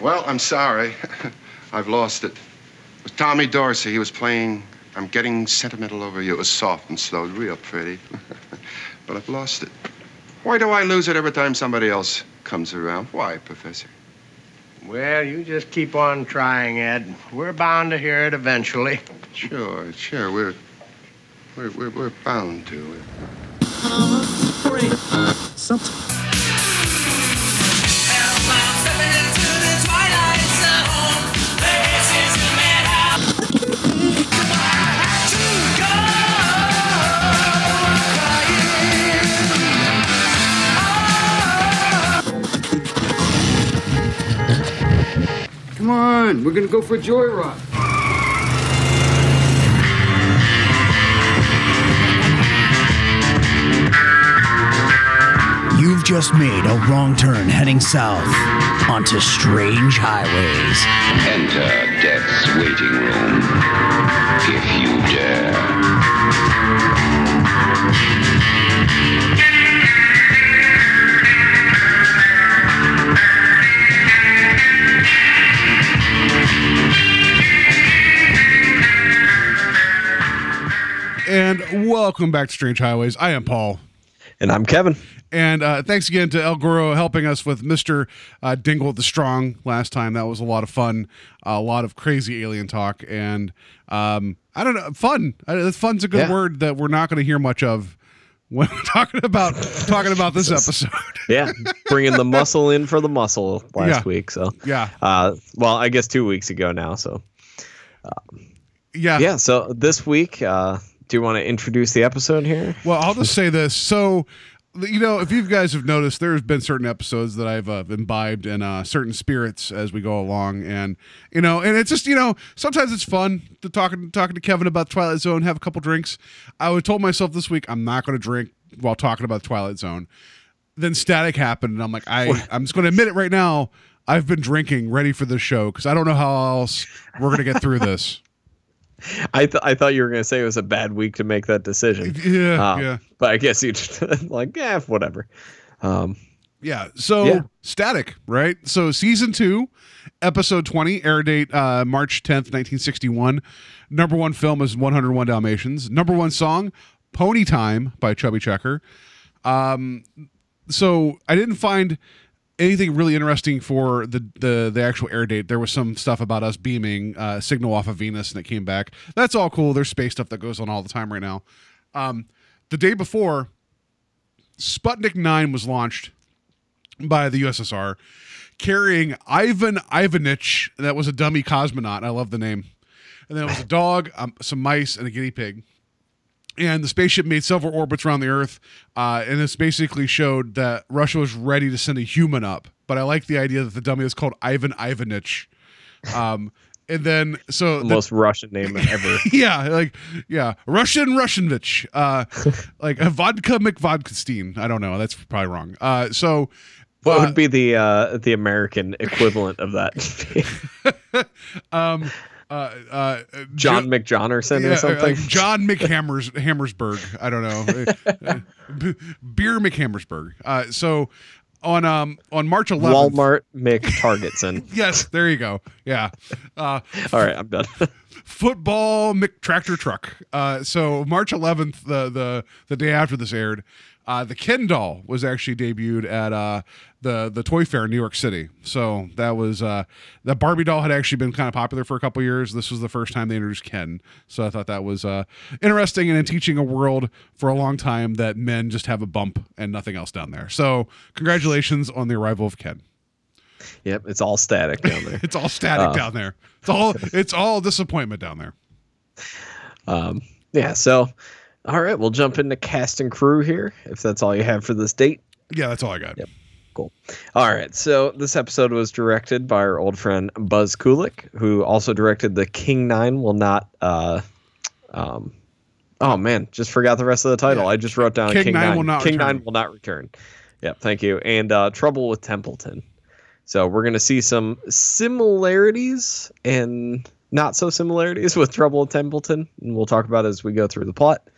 Well, I'm sorry. I've lost it. It was Tommy Dorsey. He was playing I'm Getting Sentimental Over You. It was soft and slow, real pretty. but I've lost it. Why do I lose it every time somebody else comes around? Why, Professor? Well, you just keep on trying, Ed. We're bound to hear it eventually. Sure, sure. We're we're we're, we're bound to. Come on, we're gonna go for a joyride. You've just made a wrong turn heading south onto strange highways. Enter death's waiting room, if you dare. And welcome back to Strange Highways. I am Paul. And I'm Kevin. And uh, thanks again to El Goro helping us with Mr. Uh, Dingle the Strong last time. That was a lot of fun, a lot of crazy alien talk, and um, I don't know, fun. Uh, fun's a good Yeah. word that we're not going to hear much of when we're talking about talking about this episode. Yeah, bringing the muscle in for the muscle last Yeah. week. So, Yeah. uh, well, I guess two weeks ago now. So, Yeah. yeah. So this week, uh, do you want to introduce the episode here? Well, I'll just say this. So, you know, if you guys have noticed, there's been certain episodes that I've uh, imbibed in uh, certain spirits as we go along, and you know, and it's just you know, sometimes it's fun to talking talking to Kevin about Twilight Zone, have a couple drinks. I would told myself this week I'm not going to drink while talking about Twilight Zone. Then static happened, and I'm like, I I'm just going to admit it right now. I've been drinking, ready for this show, because I don't know how else we're going to get through this. I th- I thought you were going to say it was a bad week to make that decision. Yeah, Um, yeah. But I guess you just like, yeah, whatever. Um, Yeah. So Yeah. static, right? So season two, episode 20, air date uh, March 10th, 1961. Number one film is 101 Dalmatians. Number one song, Pony Time by Chubby Checker. Um, so I didn't find anything really interesting for the, the the actual air date. There was some stuff about us beaming uh, signal off of Venus and it came back. That's all cool. There's space stuff that goes on all the time right now. Um, the day before, Sputnik 9 was launched by the USSR carrying Ivan Ivanich. That was a dummy cosmonaut. I love the name. And then it was a dog, um, some mice, and a guinea pig. And the spaceship made several orbits around the Earth. Uh, and this basically showed that Russia was ready to send a human up. But I like the idea that the dummy is called Ivan Ivanich. Um, and then, so the the- most Russian name ever. yeah, like yeah, Russian Russianvich, uh, like a vodka McVodkastein. I don't know. That's probably wrong. Uh, so What uh, would be the uh, the American equivalent of that? um, uh, uh, John Jo- McJohnerson yeah, or something? like John McHammers Hammersburg. I don't know. Uh, B- Beer McHammersburg. Uh, so on um on March 11th. Walmart McTargetson. Yes, there you go. Yeah. Uh, All right, I'm done. football McTractor truck. Uh, so March 11th, the the the day after this aired, uh, the Ken doll was actually debuted at uh, the the Toy Fair in New York City. So that was uh, the Barbie doll had actually been kind of popular for a couple years. This was the first time they introduced Ken. So I thought that was uh, interesting and in teaching a world for a long time that men just have a bump and nothing else down there. So congratulations on the arrival of Ken. yep, it's all static down there. It's all static Uh. down there. It's all it's all disappointment down there. Um, yeah, so all right, we'll jump into cast and crew here if that's all you have for this date. Yeah, that's all I got. Yep. Cool. All right. So this episode was directed by our old friend Buzz Kulik, who also directed the King Nine Will Not. Uh, um, oh man, just forgot the rest of the title. I just wrote down King King, Nine Nine. Will Not King Return. Nine will not return. Yep. Thank you. And uh, Trouble with Templeton. So we're gonna see some similarities and not so similarities with Trouble with Templeton, and we'll talk about as we go through the plot.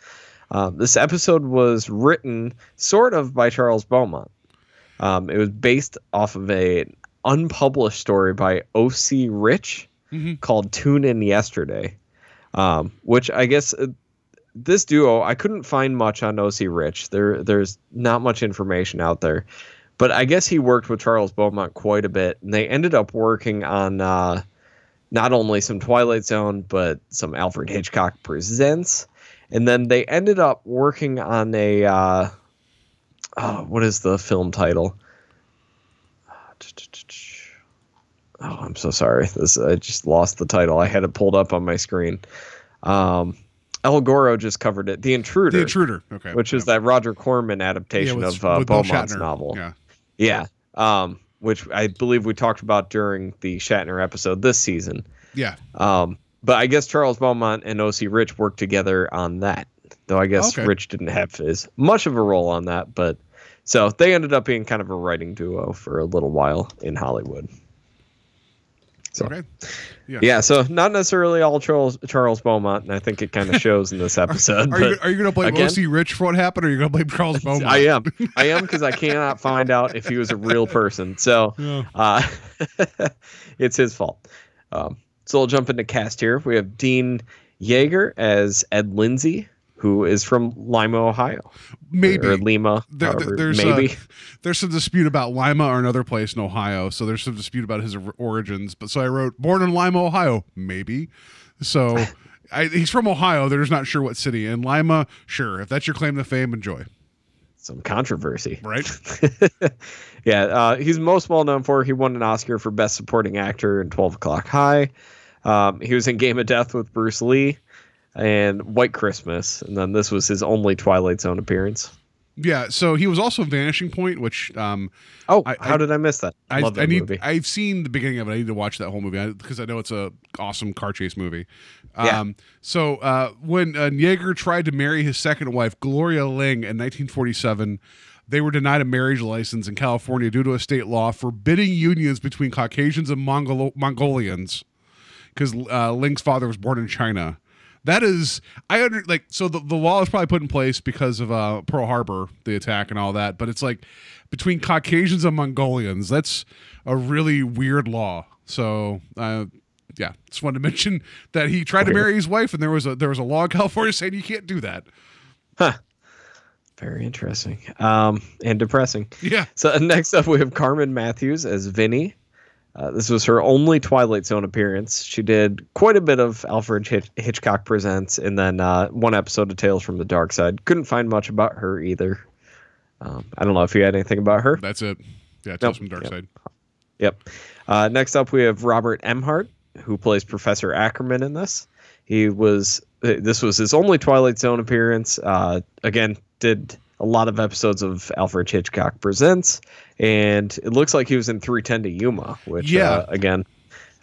Uh, this episode was written sort of by Charles Beaumont. Um, it was based off of a unpublished story by O.C. Ritch Mhm. called "Tune In Yesterday," um, which I guess uh, this duo I couldn't find much on O.C. Ritch. There, there's not much information out there, but I guess he worked with Charles Beaumont quite a bit, and they ended up working on uh, not only some Twilight Zone but some Alfred Hitchcock Presents, and then they ended up working on a uh, oh, what is the film title? Oh, I'm so sorry. This I just lost the title. I had it pulled up on my screen. Um, El Goro just covered it. The Intruder, The Intruder. Okay. which is Yeah. that Roger Corman Yeah, adaptation with- of uh, Beaumont's novel. Yeah. Yeah. Um, which I believe we talked about during the Shatner episode this season. Yeah. Um, but I guess Charles Beaumont and OC Ritch worked together on that. Though I guess Okay. Ritch didn't have as much of a role on that, but so they ended up being kind of a writing duo for a little while in Hollywood. So Okay. yeah, yeah. so not necessarily all Charles Charles Beaumont, and I think it kind of shows in this episode. Are you but are you gonna blame again- OC Ritch for what happened, or are you gonna blame Charles Beaumont? I am, I am, because I cannot find out if he was a real person. So Yeah. uh, it's his fault. Um, so we'll jump into cast here. We have Dean Yeager as Ed Lindsay, who is from Lima, Ohio. Maybe. Or Lima. There, however, there's maybe. Uh, there's some dispute about Lima or another place in Ohio, so there's some dispute about his origins. But so I wrote born in Lima, Ohio, maybe. So I, he's from Ohio. They're just not sure what city. And Lima, sure. If that's your claim to fame, enjoy. Some controversy. Right? yeah, uh, he's most well known for he won an Oscar for Best Supporting Actor in 12 O'Clock High. Um, he was in Game of Death with Bruce Lee and White Christmas, and then this was his only Twilight Zone appearance. yeah. So he was also Vanishing Point, which um, Oh, I- how I- did I miss that? I, Love that I need. movie. I've seen the beginning of it. I need to watch that whole movie because I know it's a awesome car chase movie. Yeah. Um, so uh, when uh, Yeager tried to marry his second wife, Gloria Ling, in 1947, they were denied a marriage license in California due to a state law forbidding unions between Caucasians and Mongol- Mongolians because uh, Ling's father was born in China. That is, I under like so the, the law is probably put in place because of uh, Pearl Harbor, the attack and all that. But it's like between Caucasians and Mongolians, that's a really weird law. So, uh, yeah, just wanted to mention that he tried to marry his wife, and there was a there was a law in California saying you can't do that. Very interesting. Um, and depressing. Yeah, So next up, we have Carmen Mathews as Vinny. Uh, this was her only Twilight Zone appearance. She did quite a bit of Alfred Hitch- Hitchcock Presents, and then uh, one episode of Tales from the Dark Side. Couldn't find much about her either. Um, I don't know if you had anything about her. that's it. Yeah, Tales Nope. from Dark Yep. Side. Yep. Uh, next up, we have Robert Emhardt, who plays Professor Ackerman in this. He was uh, this was his only Twilight Zone appearance. Uh, again, did a lot of episodes of Alfred Hitchcock Presents, and it looks like he was in 310 to Yuma, which Yeah. uh, again.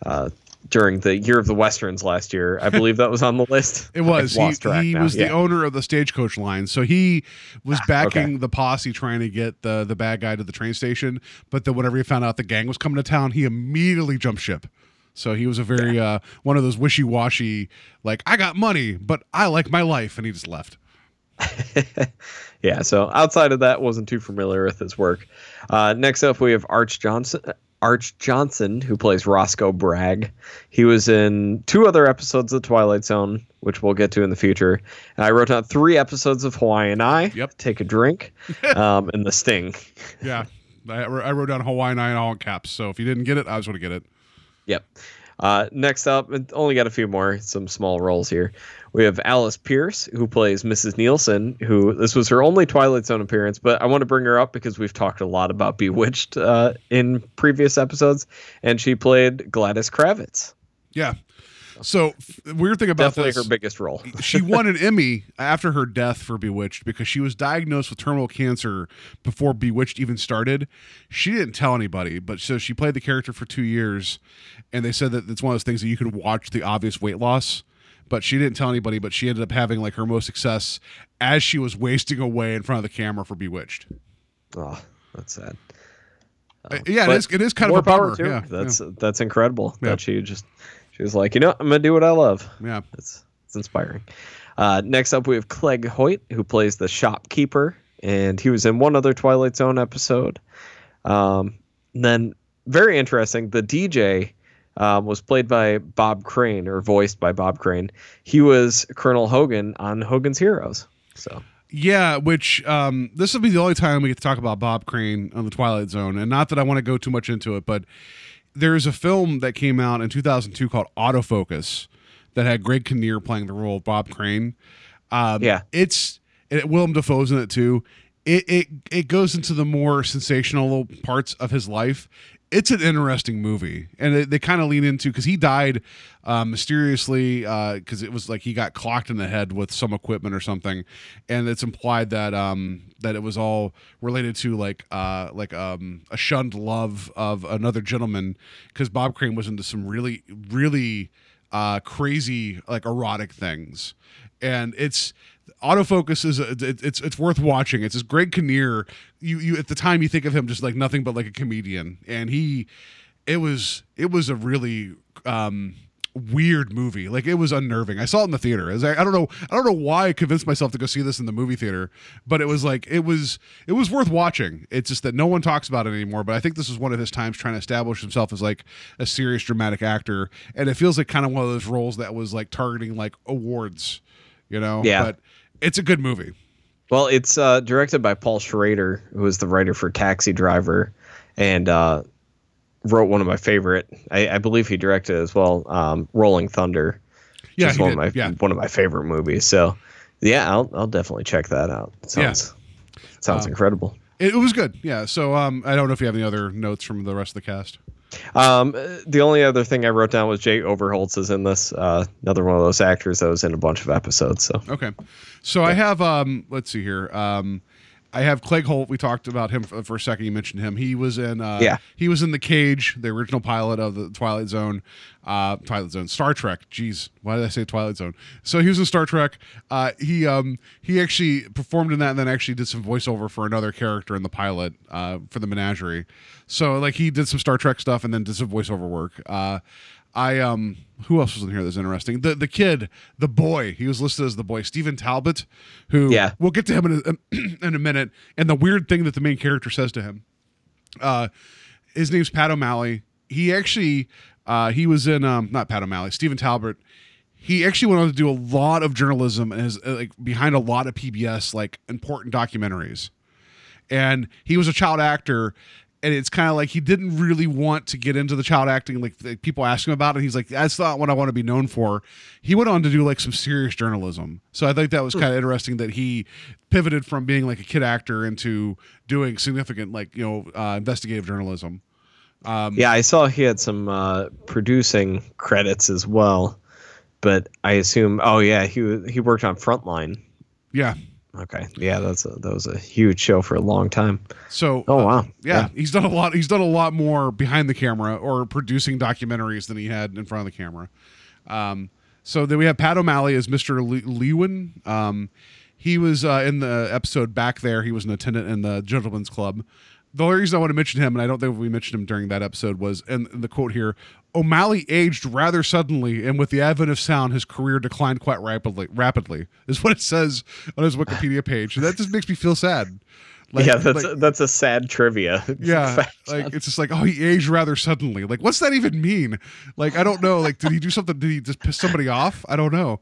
Uh, during the year of the westerns last year, I believe that was on the list. It was. He, he was the Yeah. owner of the stagecoach line, so he was Ah, backing the posse trying to get the the bad guy to the train station. But then, whenever he found out the gang was coming to town, he immediately jumped ship. So he was a very uh, one of those wishy washy, like I got money, but I like my life, and he just left. yeah, so outside of that, wasn't too familiar with his work. Uh, next up, we have Arch Johnson. Arch Johnson, who plays Roscoe Bragg. He was in two other episodes of Twilight Zone, which we'll get to in the future. And I wrote down three episodes of Hawaiian Eye. Yep. Take a drink. um, and The Sting. Yeah, I, I wrote down Hawaiian Eye in all caps. So if you didn't get it, I was going to get it. Yep. Uh, next up, only got a few more, some small roles here. We have Alice Pearce, who plays Mrs. Nielsen, who this was her only Twilight Zone appearance, but I want to bring her up because we've talked a lot about Bewitched uh, in previous episodes, and she played Gladys Kravitz. Yeah. So weird thing about Definitely this, her biggest role. she won an Emmy after her death for Bewitched because she was diagnosed with terminal cancer before Bewitched even started. She didn't tell anybody, but so she played the character for two years, and they said that it's one of those things that you could watch the obvious weight loss. But she didn't tell anybody. But she ended up having like her most success as she was wasting away in front of the camera for Bewitched. Oh, that's sad. Uh, yeah, it is. It is kind of a bummer. power to her. Yeah, that's that's incredible Yeah. that she just she was like, you know, I'm gonna do what I love. yeah. It's it's inspiring. Uh, next up, we have Clegg Hoyt, who plays the shopkeeper, and he was in one other Twilight Zone episode. Um, then very interesting. The DJ um, was played by Bob Crane or voiced by Bob Crane. He was Colonel Hogan on Hogan's Heroes. So Yeah, which um, this will be the only time we get to talk about Bob Crane on the Twilight Zone, and not that I want to go too much into it, but there is a film that came out in 2002 called Autofocus that had Greg Kinnear playing the role of Bob Crane. Um, Yeah. it's it, Willem Dafoe's in it too. It, it it goes into the more sensational parts of his life. It's an interesting movie, and they, they kind of lean into because he died uh, mysteriously because it was like he got clocked in the head with some equipment or something, and it's implied that um, that it was all related to like uh, like um, a shunned love of another gentleman because Bob Crane was into some really really uh, crazy like erotic things, and it's autofocus is a, it, it's it's worth watching. It's this Greg Kinnear. You you at the time you think of him just like nothing but like a comedian, and he it was it was a really um weird movie. Like it was unnerving. I saw it in the theater. Was like- i don't know i don't know why i convinced myself to go see this in the movie theater but it was like it was it was worth watching. It's just that no one talks about it anymore but i think this is one of his times trying to establish himself as like a serious dramatic actor. And it feels like kind of one of those roles that was like targeting like awards you know? Yeah. but it's a good movie Well, it's uh, directed by Paul Schrader, who was the writer for Taxi Driver, and uh, wrote one of my favorite. I, I believe he directed as well, um, Rolling Thunder. which Yeah, is he one did, of my yeah. one of my favorite movies. So, yeah, I'll I'll definitely check that out. It Yeah. sounds sounds Um, incredible. it, it was good yeah so um i don't know if you have any other notes from the rest of the cast Um, the only other thing I wrote down was Jay Overholtz is in this. Uh, another one of those actors that was in a bunch of episodes. So Okay. So I have um let's see here. Um I have Clegg Hoyt. We talked about him for, for a second. You mentioned him. He was in uh Yeah. he was in The Cage, the original pilot of the Twilight Zone. Uh Twilight Zone. Star Trek. Jeez. Why did I say Twilight Zone? So he was in Star Trek. Uh he um he actually performed in that and then actually did some voiceover for another character in the pilot uh for the menagerie. So like he did some Star Trek stuff and then did some voiceover work. I um who else was in here that's interesting? The the kid, the boy, he was listed as the boy, Stephen Talbot, who Yeah. we'll get to him in a, in a minute. And the weird thing that the main character says to him, uh, his name's Pat O'Malley. He actually uh, he was in um not Pat O'Malley, Stephen Talbot. He actually went on to do a lot of journalism and is uh, like behind a lot of PBS like important documentaries and he was a child actor and it's kind of like he didn't really want to get into the child acting like, like people ask him about it he's like that's not what i want to be known for he went on to do like some serious journalism so i think that was kind of interesting that he pivoted from being like a kid actor into doing significant like you know uh, investigative journalism yeah, I saw he had some uh, producing credits as well, but I assume. Oh yeah, he he worked on Frontline. yeah Okay, yeah, that's a, that was a huge show for a long time. so Oh uh, wow, yeah, he's done a lot he's done a lot more behind the camera or producing documentaries than he had in front of the camera. Um, so then we have pat o'malley as mr Le- lewin. Um, he was uh, in the episode back there he was an attendant in the gentleman's club the only reason i want to mention him and i don't think we mentioned him during that episode was in the quote here o'malley aged rather suddenly and with the advent of sound his career declined quite rapidly rapidly is what it says on his wikipedia page and that just makes me feel sad Like- yeah, that's like- that's a sad trivia. yeah, fact. like it's just like oh, he aged rather suddenly. Like, what's that even mean? Like, I don't know. Like, did he do something? Did he just piss somebody off? I don't know.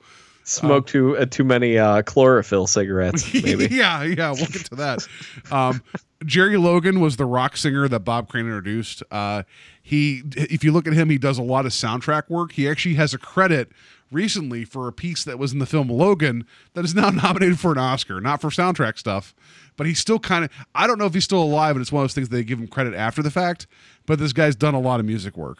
Smoked too uh, too many uh, chlorophyll cigarettes. Maybe. yeah, yeah. We'll get to that. Um, Jerry Logan was the rock singer that Bob Crane introduced. Uh, he, if you look at him, he does a lot of soundtrack work. He actually has a credit recently for a piece that was in the film Logan that is now nominated for an Oscar, not for soundtrack stuff, but he's still kind of. I don't know if he's still alive, and it's one of those things they give him credit after the fact. But this guy's done a lot of music work.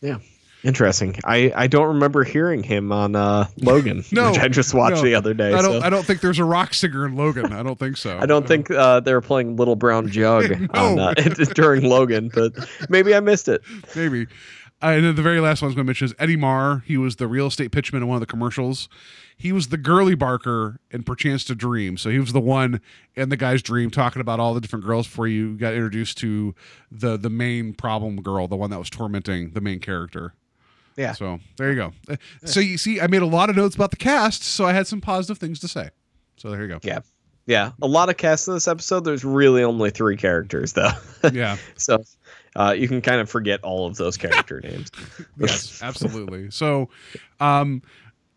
Yeah. Interesting. I, I don't remember hearing him on uh, Logan, No, which I just watched no. the other day. I don't. so. I don't think there's a rock singer in Logan. I don't think so. I don't think uh, they were playing Little Brown Jug on, uh, during Logan, but maybe I missed it. maybe. Uh, and then the very last one I was going to mention is Eddie Marr. He was the real estate pitchman in one of the commercials. He was the girly barker in Perchance to Dream. So he was the one in the guy's dream talking about all the different girls before you got introduced to the the main problem girl, the one that was tormenting the main character. Yeah. So there you go. Uh, So you see, I made a lot of notes about the cast, so I had some positive things to say. So there you go. Yeah. Yeah, a lot of cast in this episode. There's really only three characters though, Yeah. so uh, you can kind of forget all of those character names. yes, absolutely. So, um,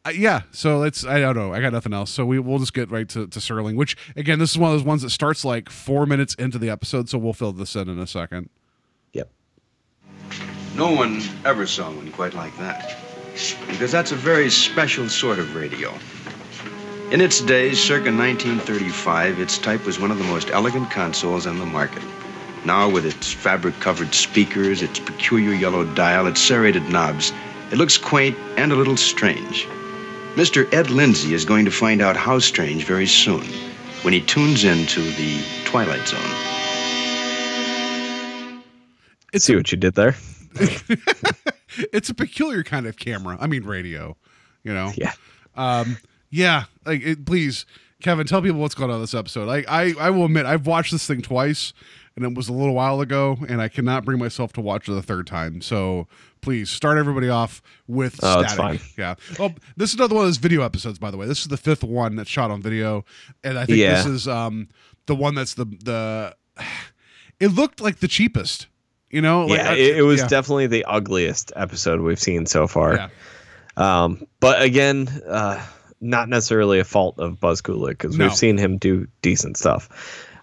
uh, yeah. So let's. I don't know. I got nothing else. So we we'll just get right to to Serling. Which again, this is one of those ones that starts like four minutes into the episode. So we'll fill this in in a second. No one ever saw one quite like that. Because that's a very special sort of radio. In its days, circa 1935, its type was one of the most elegant consoles on the market. Now, with its fabric covered speakers, its peculiar yellow dial, its serrated knobs, it looks quaint and a little strange. Mr. Ed Lindsay is going to find out how strange very soon when he tunes into the Twilight Zone. Let's see what you did there? it's a peculiar kind of camera. I mean, radio. You know. Yeah. Um. Yeah. Like, it, please, Kevin, tell people what's going on this episode. Like, I I will admit, I've watched this thing twice, and it was a little while ago, and I cannot bring myself to watch it the third time. So please start everybody off with Oh, static. it's fine. Yeah. Oh, this is another one of those video episodes, by the way. This is the fifth one that's shot on video, and I think Yeah. this is um the one that's the the. It looked like the cheapest. You know. Like, yeah, it, it was yeah. definitely the ugliest episode we've seen so far. Yeah. Um, but again, uh, not necessarily a fault of Buzz Kulik because No. we've seen him do decent stuff.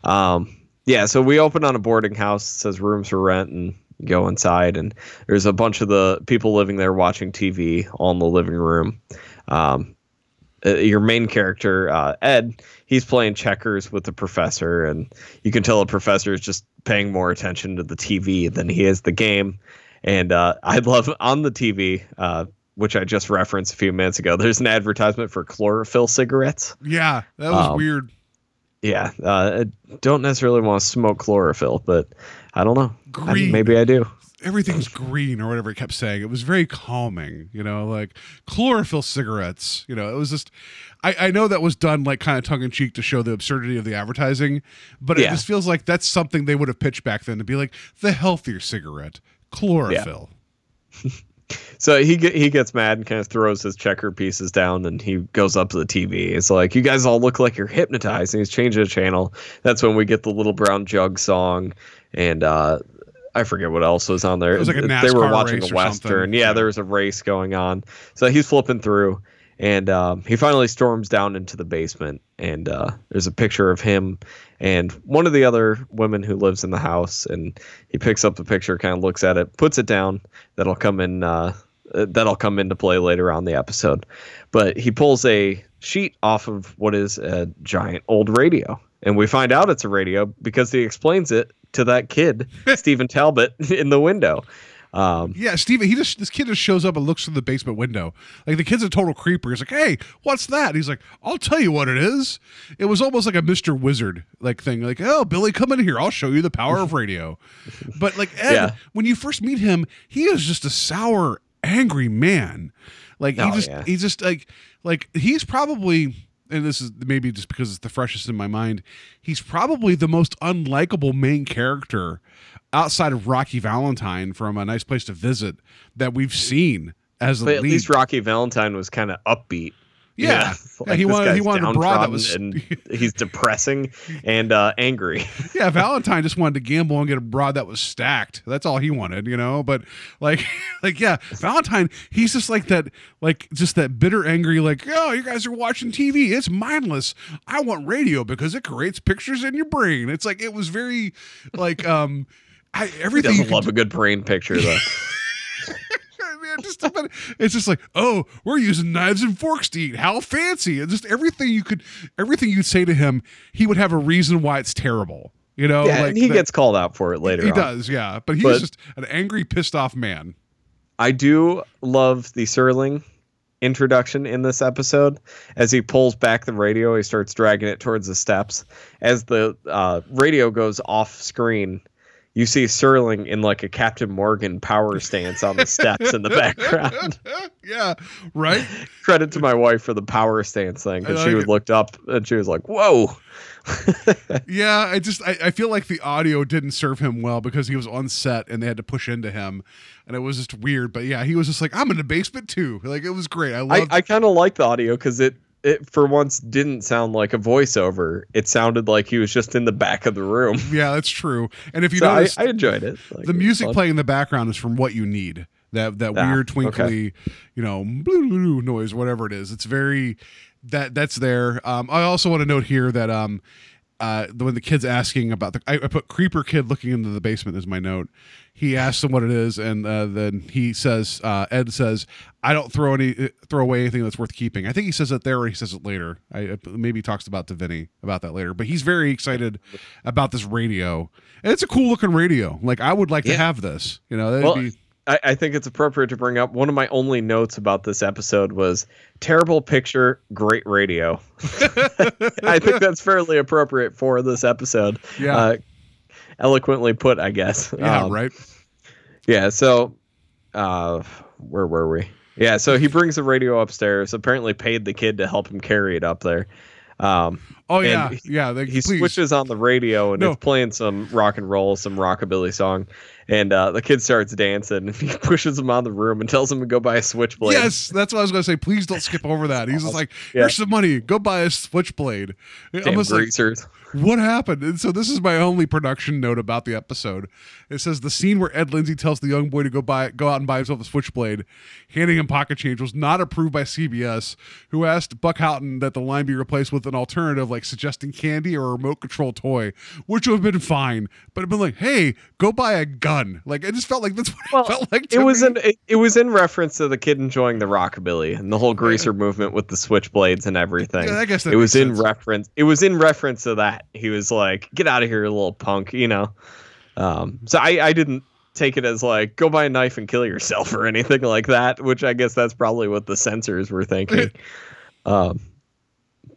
Um, yeah, so we open on a boarding house. It says rooms for rent, and go inside, and there's a bunch of the people living there watching TV in the living room. Um, uh, your main character, uh, Ed, he's playing checkers with the professor, and you can tell the professor is just paying more attention to the TV than he is the game. And uh, I love on the TV, uh, which I just referenced a few minutes ago. There's an advertisement for chlorophyll cigarettes. Yeah, that was Um, weird. Yeah, uh, I don't necessarily want to smoke chlorophyll, but I don't know. I- Green. maybe I do. Everything's green or whatever it kept saying. It was very calming, you know, like chlorophyll cigarettes. You know, it was just. I, I know that was done like kind of tongue in cheek to show the absurdity of the advertising, but it just feels like that's something they would have pitched back then to be like the healthier cigarette, chlorophyll. So he get, he gets mad and kind of throws his checker pieces down, and he goes up to the TV. It's like, "You guys all look like you're hypnotized." And he's changing the channel. That's when we get the little brown jug song, and uh, I forget what else was on there. It was like a NASCAR they were watching a western. Yeah, Yeah. there was a race going on. So he's flipping through, and um, he finally storms down into the basement. And uh, there's a picture of him and one of the other women who lives in the house. And he picks up the picture, kind of looks at it, puts it down. That'll come in. Uh, that'll come into play later on in the episode. But he pulls a sheet off of what is a giant old radio, and we find out it's a radio because he explains it to that kid, Stephen Talbot, in the window. Um, Yeah, Steven, he just this kid just shows up and looks through the basement window. Like the kid's a total creeper. He's like, "Hey, what's that?" And he's like, "I'll tell you what it is." It was almost like a Mister Wizard like thing. Like, "Oh, Billy, come in here. I'll show you the power of radio." But like Ed, Yeah. when you first meet him, he is just a sour, angry man. Like he Oh, just yeah. he's just like like he's probably and this is maybe just because it's the freshest in my mind. He's probably the most unlikable main character outside of Rocky Valentine from A Nice Place to Visit that we've seen as a at lead. least Rocky Valentine was kind of upbeat. Yeah. Yeah, Like, he wanted- he wanted a broad that was- and he's depressing and uh, angry. yeah, Valentine just wanted to gamble and get a broad that was stacked. That's all he wanted, you know. But like, like yeah, Valentine, he's just like that, like just that bitter, angry, like, oh, you guys are watching TV. It's mindless. I want radio because it creates pictures in your brain. It's like it was very, like, um, I He everything. you doesn't love a good brain picture though. Man, just it's just like, oh, we're using knives and forks to eat. How fancy! And just everything you could, everything you'd say to him, he would have a reason why it's terrible. You know, yeah, like and he that- gets called out for it later. He on. does, yeah. But he's But- just an angry, pissed off man. I do love the Serling introduction in this episode. As he pulls back the radio, he starts dragging it towards the steps. As the uh, radio goes off screen, you see Serling in like a Captain Morgan power stance on the steps in the background. yeah, right. Credit to my wife for the power stance thing because like she it. looked up and she was like, "Whoa!" Yeah, I just I, I feel like the audio didn't serve him well because he was on set and they had to push into him, and it was just weird. But yeah, he was just like, I'm in the basement too. Like it was great. I I. I kind of like the audio because it it for once didn't sound like a voiceover. It sounded like he was just in the back of the room. Yeah, that's true. And if you So I, notice, I enjoyed it. Like, the music fun. playing in the background is from what you need. That that Ah, weird okay. twinkly, you know, blue, blue, blue noise, whatever it is. It's very that that's there. Um, I also want to note here that um, uh, the- when the kid's asking about the, I, I put creeper kid looking into the basement is my note. He asks him what it is, and uh, then he says, uh, Ed says, "I don't throw any throw away anything that's worth keeping." I think he says it there, or he says it later. I maybe he talks about to Vinny about that later, but he's very excited about this radio. And it's a cool looking radio. Like I would like to have this. You know, that'd Well, be I, I think it's appropriate to bring up one of my only notes about this episode was terrible picture, great radio. I think that's fairly appropriate for this episode. Yeah. Uh, eloquently put, I guess. yeah, Um, right. Yeah. So, uh, where were we? Yeah. So he brings the radio upstairs. Apparently, paid the kid to help him carry it up there. Um, Oh yeah, he- yeah. They, he please. switches on the radio and No. it's playing some rock and roll, some rockabilly song, and uh, the kid starts dancing. And he pushes him out of the room and tells him to go buy a switchblade. Yes, that's what I was gonna say. Please don't skip over that. He's just like, Yeah. "Here's some money. Go buy a switchblade." Damn like, greasers. what happened? And so this is my only production note about the episode. It says the scene where Ed Lindsay tells the young boy to go buy go out and buy himself a switchblade, handing him pocket change, was not approved by CBS, who asked Buck Houghton that the line be replaced with an alternative like suggesting candy or a remote control toy, which would have been fine. But it'd been like, hey, go buy a gun. Like it just felt like that's what Well, it felt like. it was me. in it, it was in reference to the kid enjoying the rockabilly and the whole greaser movement with the switchblades and everything. Yeah, I guess it was in sense. reference. It was in reference to that. He was like, "Get out of here, you little punk," you know. Um, so I I didn't take it as like go buy a knife and kill yourself or anything like that. Which I guess that's probably what the censors were thinking. um,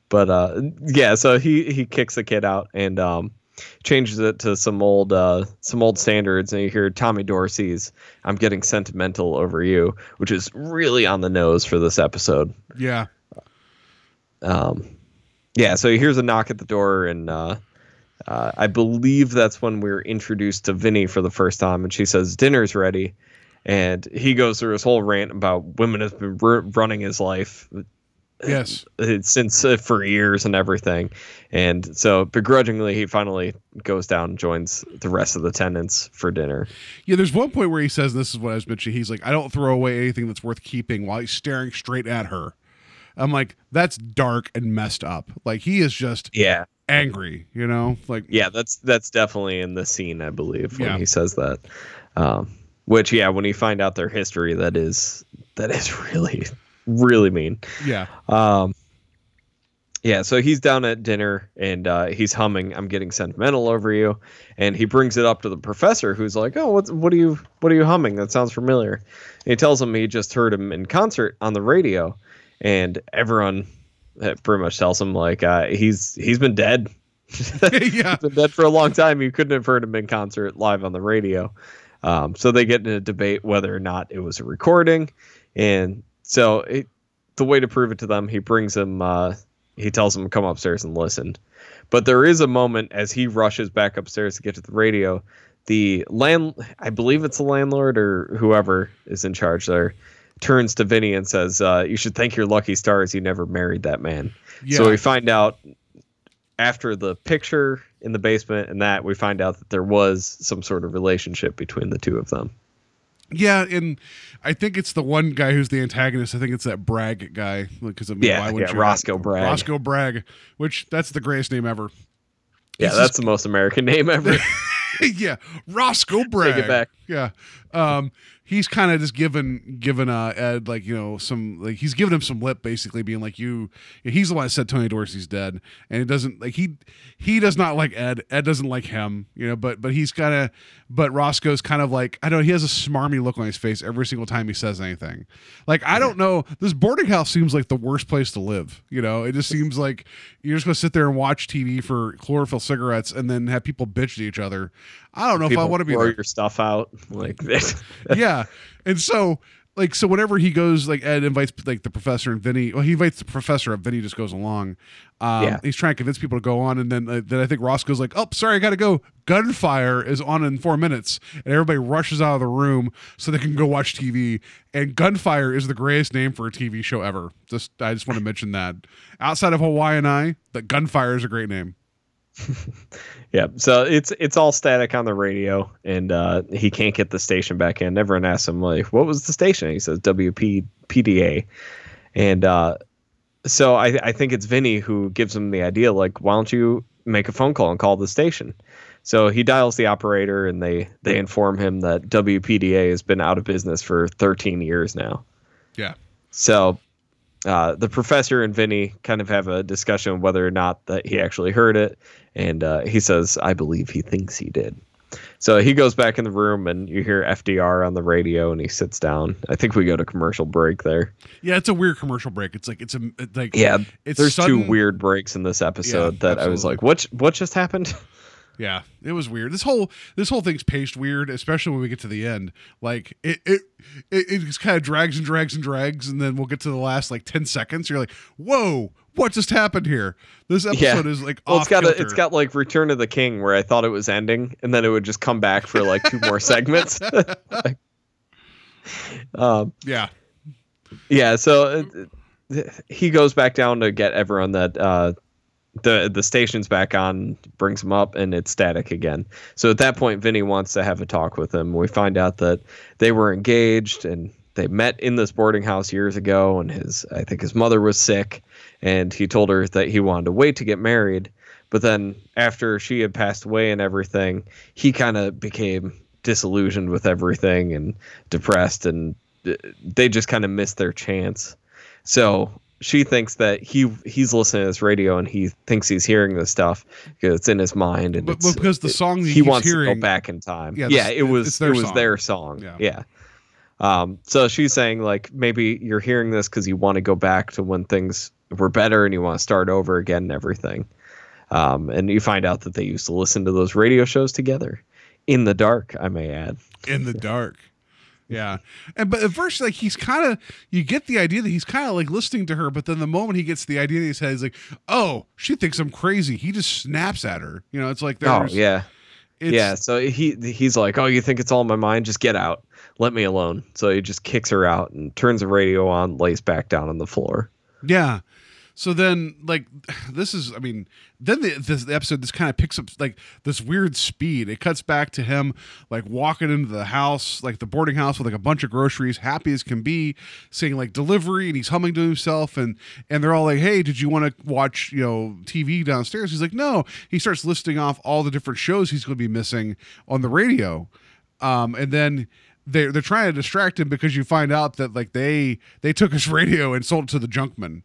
but uh, yeah, so he he kicks the kid out and um changes it to some old uh some old standards and you hear Tommy Dorsey's I'm getting sentimental over you, which is really on the nose for this episode. yeah. Um yeah, so he hears a knock at the door and uh uh, I believe that's when we're introduced to Vinny for the first time, and she says dinner's ready, and he goes through his whole rant about women have been r- running his life Yes. since uh, for years and everything. And so begrudgingly, he finally goes down and joins the rest of the tenants for dinner. Yeah, there's one point where he says, this is what I was mentioning. He's like, I don't throw away anything that's worth keeping while he's staring straight at her. I'm like, that's dark and messed up. Like he is just Yeah. angry, you know? Like Yeah, that's that's definitely in the scene, I believe, when Yeah. he says that. Um, which, yeah, when you find out their history, that is that is really really mean. yeah. Um, yeah, so he's down at dinner and uh, he's humming "I'm getting sentimental over you," and he brings it up to the professor, who's like, "Oh, what's what are you what are you humming? That sounds familiar." And he tells him he just heard him in concert on the radio, and everyone uh, pretty much tells him like uh, he's he's been dead. yeah. He's been dead for a long time. You couldn't have heard him in concert live on the radio. Um, so they get in a debate whether or not it was a recording, and so it, the way to prove it to them, he brings him. Uh, he tells him to come upstairs and listen. But there is a moment as he rushes back upstairs to get to the radio. The land, I believe it's the landlord or whoever is in charge there, turns to Vinny and says, uh, "You should thank your lucky stars you never married that man." Yeah. So we find out after the picture in the basement and that we find out that there was some sort of relationship between the two of them. Yeah, and I think it's the one guy who's the antagonist. I think it's that Bragg guy. Because mean, Yeah, why yeah, you- Roscoe Bragg. Roscoe Bragg, which that's the greatest name ever. Yeah, that's just- the most American name ever. yeah, Roscoe Bragg. Take it back. Yeah, um, he's kind of just given given uh, Ed like you know some like he's giving him some lip basically being like you. He's the one that said Tommy Dorsey's dead, and it doesn't like he he does not like Ed. Ed doesn't like him, you know. But but he's kind of but Roscoe's kind of like I don't know. He has a smarmy look on his face every single time he says anything. Like I don't know. This boarding house seems like the worst place to live. You know, it just seems like you're just gonna sit there and watch TV for chlorophyll cigarettes and then have people bitch to each other. I don't know if I want to be throw there your stuff out like this yeah. And so like so whenever he goes like ed invites like the professor and vinny well he invites the professor and vinny just goes along. Um Yeah. he's trying to convince people to go on. And then uh, then i think ross goes like oh sorry i gotta go. Gunfire is on in four minutes. And everybody rushes out of the room so they can go watch tv and gunfire is the greatest name for a tv show ever. Just i just want to mention that. Outside of Hawaiian Eye that gunfire is a great name Yeah, so it's it's all static on the radio, and uh, he can't get the station back in. Everyone asks him like, "What was the station?" He says WPPDA, and uh, so I I think it's Vinny who gives him the idea like, "Why don't you make a phone call and call the station?" So he dials the operator, and they they inform him that WPDA has been out of business for 13 years now. yeah So uh, the professor and Vinny kind of have a discussion whether or not that he actually heard it, and uh, he says, "I believe he thinks he did." So he goes back in the room, and you hear FDR on the radio, and he sits down. I think we go to commercial break there. yeah it's a weird commercial break it's like it's a it's like Yeah, it's there's sudden- two weird breaks in this episode Yeah, that I was like, "What? What just happened?" Yeah, it was weird. This whole this whole thing's paced weird, especially when we get to the end. Like it it it, it just kind of drags and drags and drags, and then we'll get to the last like ten seconds. You're like, whoa, what just happened here? This episode is like well, it's got a, it's got like Return of the King, where I thought it was ending, and then it would just come back for like two more segments. Like, um, yeah Yeah, so uh, he goes back down to get everyone that uh, the the station's back on, brings him up, and it's static again. So at that point, Vinny wants to have a talk with him. We find out that they were engaged and they met in this boarding house years ago, and his I think his mother was sick, and he told her that he wanted to wait to get married. But then after she had passed away and everything, he kind of became disillusioned with everything and depressed and uh, they just kind of missed their chance. So she thinks that he he's listening to this radio and he thinks he's hearing this stuff because it's in his mind and But- it's- but because the song that he wants to hearing- go back in time. Yeah, Yeah, it was their it was song. their song. Yeah. Yeah. Um, so she's saying like maybe you're hearing this because you want to go back to when things were better and you want to start over again and everything. Um, and you find out that they used to listen to those radio shows together in the dark, I may add. in the dark. Yeah, and but at first, like he's kind of, you get the idea that he's kind of like listening to her, but then the moment he gets the idea in his head, he's like, "Oh, she thinks I'm crazy." He just snaps at her. You know, it's like Oh yeah. it's, yeah, so he he's like, "Oh, you think it's all in my mind? Just get out. Let me alone." So he just kicks her out and turns the radio on, lays back down on the floor. Yeah. So then, like, this is, I mean, then the, this the episode, this kind of picks up like this weird speed. It cuts back to him, like, walking into the house, like the boarding house with like a bunch of groceries, happy as can be, saying like delivery, and he's humming to himself. And, and they're all like, hey, did you want to watch, you know, TV downstairs? He's like, no. He starts listing off all the different shows he's going to be missing on the radio. Um, and then, they're, they're trying to distract him because you find out that like they they took his radio and sold it to the junkman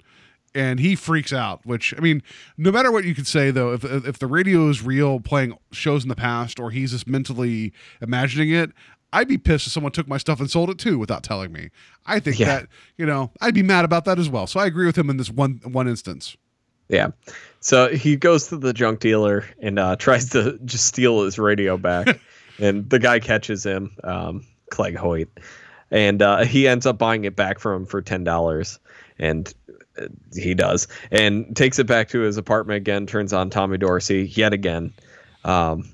and he freaks out which i mean no matter what you could say though if if the radio is real playing shows in the past or he's just mentally imagining it i'd be pissed if someone took my stuff and sold it too without telling me i think Yeah. that you know i'd be mad about that as well so i agree with him in this one one instance Yeah. So he goes to the junk dealer and uh, tries to just steal his radio back, and the guy catches him, um, Clegg Hoyt, and uh, he ends up buying it back from him for ten dollars, and he does, and takes it back to his apartment again. Turns on Tommy Dorsey yet again, um,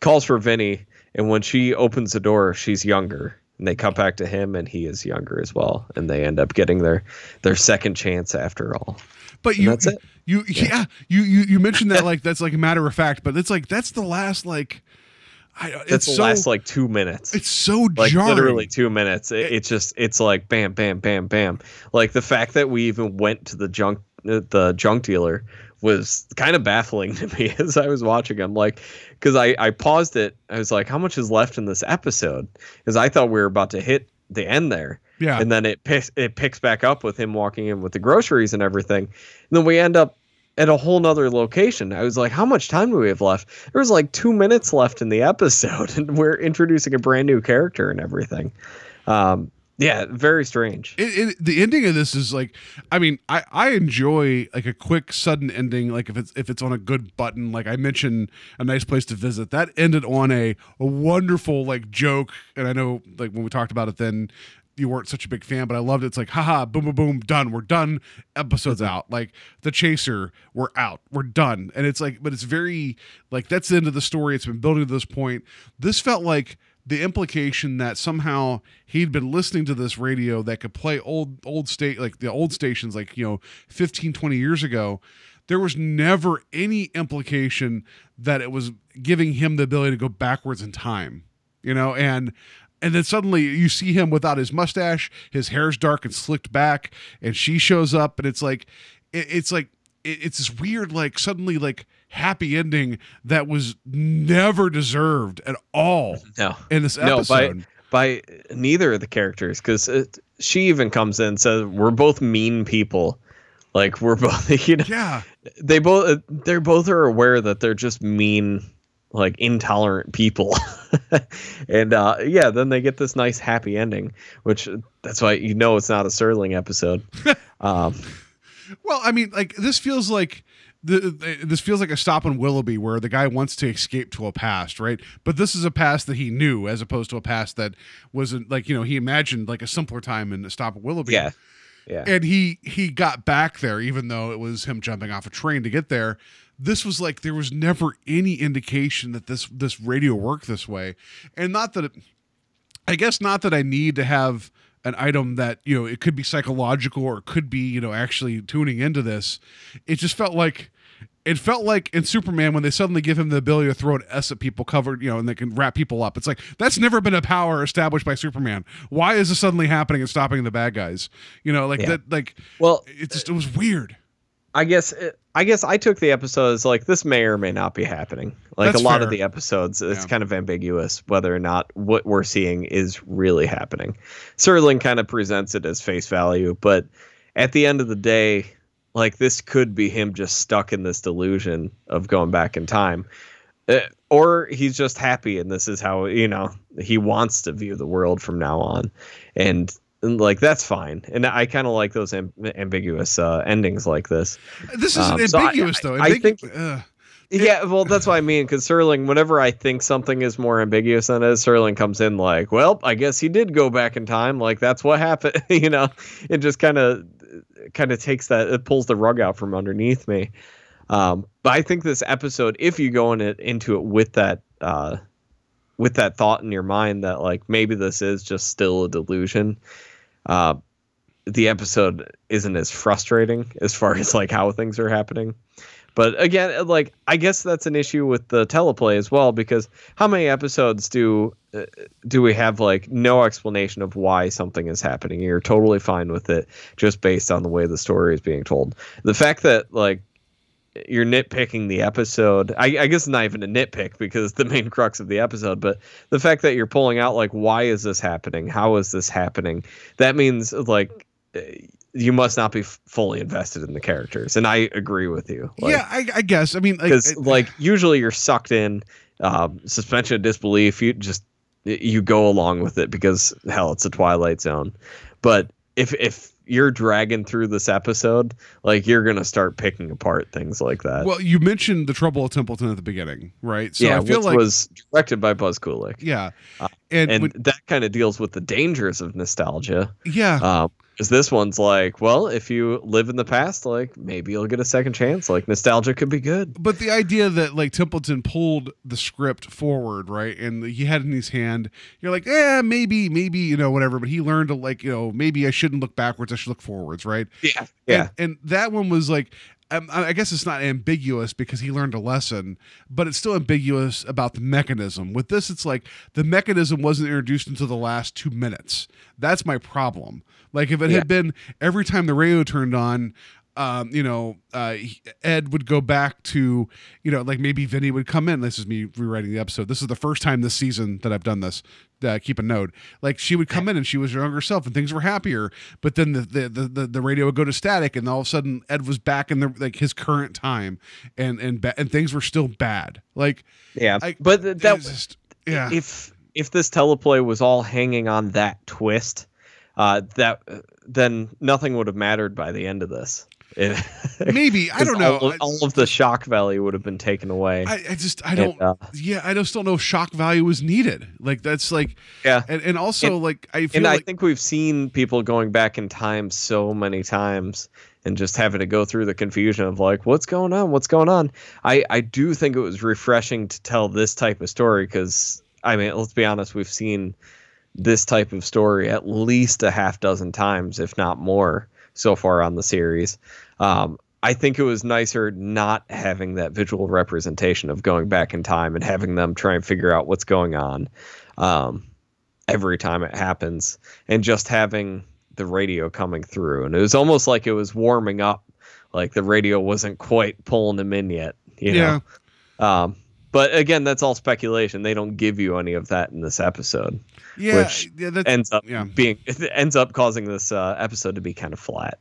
calls for Vinny, and when she opens the door, she's younger. And they cut back to him, and he is younger as well, and they end up getting their their second chance after all. but And you that's it. you yeah, you you you mentioned that like that's like a matter of fact but it's like that's the last like I, That's it's the so last like two minutes. it's so like jarring literally two minutes. It, it's just it's like bam, bam, bam, bam. Like the fact that we even went to the junk uh, the junk dealer was kind of baffling to me as I was watching. I'm like, because I I paused it. I was like, how much is left in this episode? Because I thought we were about to hit the end there. yeah And then it picks it picks back up with him walking in with the groceries and everything. And then we end up at a whole nother location. I was like, how much time do we have left? There was like two minutes left in the episode, and we're introducing a brand new character and everything. Um, yeah, very strange. it, it, the ending of this is like i mean i i enjoy like a quick sudden ending like if it's if it's on a good button like i mentioned a nice place to visit that ended on a, a wonderful like joke and i know like when we talked about it then you weren't such a big fan, but I loved it. It's like, haha, boom, boom, boom, done. We're done. Episodes out. Like the Chaser, we're out. We're done. And it's like, but it's very like that's the end of the story. It's been building to this point. This felt like the implication that somehow he'd been listening to this radio that could play old old state like the old stations like you know 15 20 years ago there was never any implication that it was giving him the ability to go backwards in time you know and and then suddenly you see him without his mustache his hair's dark and slicked back and she shows up and it's like it, it's like it, it's this weird like suddenly like happy ending that was never deserved at all No. in this No, episode. by by neither of the characters because she even comes in and says we're both mean people. Like we're both you know yeah. they both they're both are aware that they're just mean like intolerant people and uh yeah then they get this nice happy ending which that's why you know it's not a Serling episode um Well, I mean, like this feels like the, the- this feels like a stop in Willoughby where the guy wants to escape to a past, right? But this is a past that he knew, as opposed to a past that wasn't like you know he imagined like a simpler time in a stop in Willoughby. yeah yeah and he he got back there, even though it was him jumping off a train to get there. This was like there was never any indication that this this radio worked this way, and not that it, I guess not that I need to have an item that you know it could be psychological or it could be you know actually tuning into this. It just felt like it felt like in Superman when they suddenly give him the ability to throw an S at people covered, you know, and they can wrap people up. It's like that's never been a power established by Superman. Why is this suddenly happening and stopping the bad guys? You know, like Yeah. that. Like, well it just it was weird. I guess it, I guess I took the episode as like this may or may not be happening. Like That's a lot fair. of the episodes, it's Yeah. kind of ambiguous whether or not what we're seeing is really happening. Serling kind of presents it as face value, but at the end of the day, like this could be him just stuck in this delusion of going back in time. Uh, or he's just happy and this is how you know he wants to view the world from now on and, and like that's fine and i kind of like those am- ambiguous uh, endings like this This isn't Um, so I- ambiguous though. I think- ugh. yeah, well, that's what I mean. Because Serling, whenever I think something is more ambiguous than it is, Serling comes in like, "Well, I guess he did go back in time. Like that's what happened." you know, it just kind of, kind of takes that, it pulls the rug out from underneath me. Um, but I think this episode, if you go in it into it with that, uh, with that thought in your mind that like maybe this is just still a delusion, uh, the episode isn't as frustrating as far as like how things are happening. But again, like I guess that's an issue with the teleplay as well because how many episodes do uh, do we have like no explanation of why something is happening? You're totally fine with it just based on the way the story is being told. The fact that like you're nitpicking the episode, I, I guess not even a nitpick because the main crux of the episode, but the fact that you're pulling out like why is this happening? How is this happening? That means like uh, you must not be f- fully invested in the characters, and I agree with you. Like, yeah, I, I guess. I mean, like, because it- like usually you're sucked in um, suspension of disbelief you just you go along with it because hell it's a twilight zone but if if you're dragging through this episode like you're gonna start picking apart things like that. Well, you mentioned the trouble of Templeton at the beginning, right? So yeah I feel which like, was directed by buzz kulik yeah, Uh, and, and when- that kind of deals with the dangers of nostalgia. Yeah, um because this one's like well if you live in the past like maybe you'll get a second chance. Like nostalgia could be good. But the idea that like Templeton pulled the script forward, right, and he had it in his hand, you're like, yeah, maybe, maybe, you know, whatever. But he learned to like, you know, maybe I shouldn't look backwards, I should look forwards, right? yeah yeah And, and that one was like, um, I guess it's not ambiguous because he learned a lesson, but it's still ambiguous about the mechanism. With this, it's like the mechanism wasn't introduced until the last two minutes. That's my problem. Like if it Yeah. had been every time the radio turned on, um, you know, uh, Ed would go back to, you know, like maybe Vinny would come in. This is me rewriting the episode. This is the first time this season that I've done this. Uh, keep a note. Like she would come in and she was her younger self and things were happier. But then the the, the, the, the radio would go to static and all of a sudden Ed was back in the like his current time and and ba- and things were still bad. Like yeah I- but th- that was just yeah. if if this teleplay was all hanging on that twist, uh, that then nothing would have mattered by the end of this. Maybe I don't know. All of, all of the shock value would have been taken away. I, I just I don't. uh, yeah, I just don't know if shock value is needed. Like that's like yeah. and, and also And- like I feel and I think we've seen people going back in time so many times and just having to go through the confusion of like what's going on what's going on i i do think it was refreshing to tell this type of story because i mean let's be honest we've seen this type of story at least a half dozen times if not more so far on the series um I think it was nicer not having that visual representation of going back in time and having them try and figure out what's going on. Um, every time it happens and just having the radio coming through and it was almost like it was warming up like the radio wasn't quite pulling them in yet you Yeah. know um but again that's all speculation. They don't give you any of that in this episode yeah, which yeah ends up yeah. being ends up causing this uh, episode to be kind of flat.